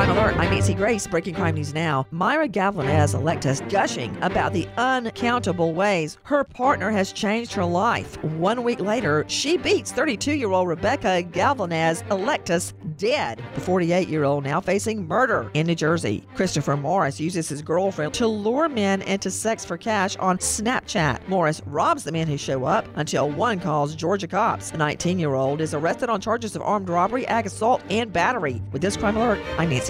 Crime Alert. I'm Nancy Grace. Breaking crime news now. Myra Galvanez Electus gushing about the uncountable ways her partner has changed her life. One week later, she beats 32 year old Rebecca Galvanez Electus dead. The 48 year old now facing murder in New Jersey. Christopher Morris uses his girlfriend to lure men into sex for cash on Snapchat. Morris robs the men who show up until one calls Georgia cops. The 19 year old is arrested on charges of armed robbery, ag assault, and battery. With this crime alert, I'm Nancy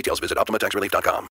Details, visit OptimaTaxRelief.com.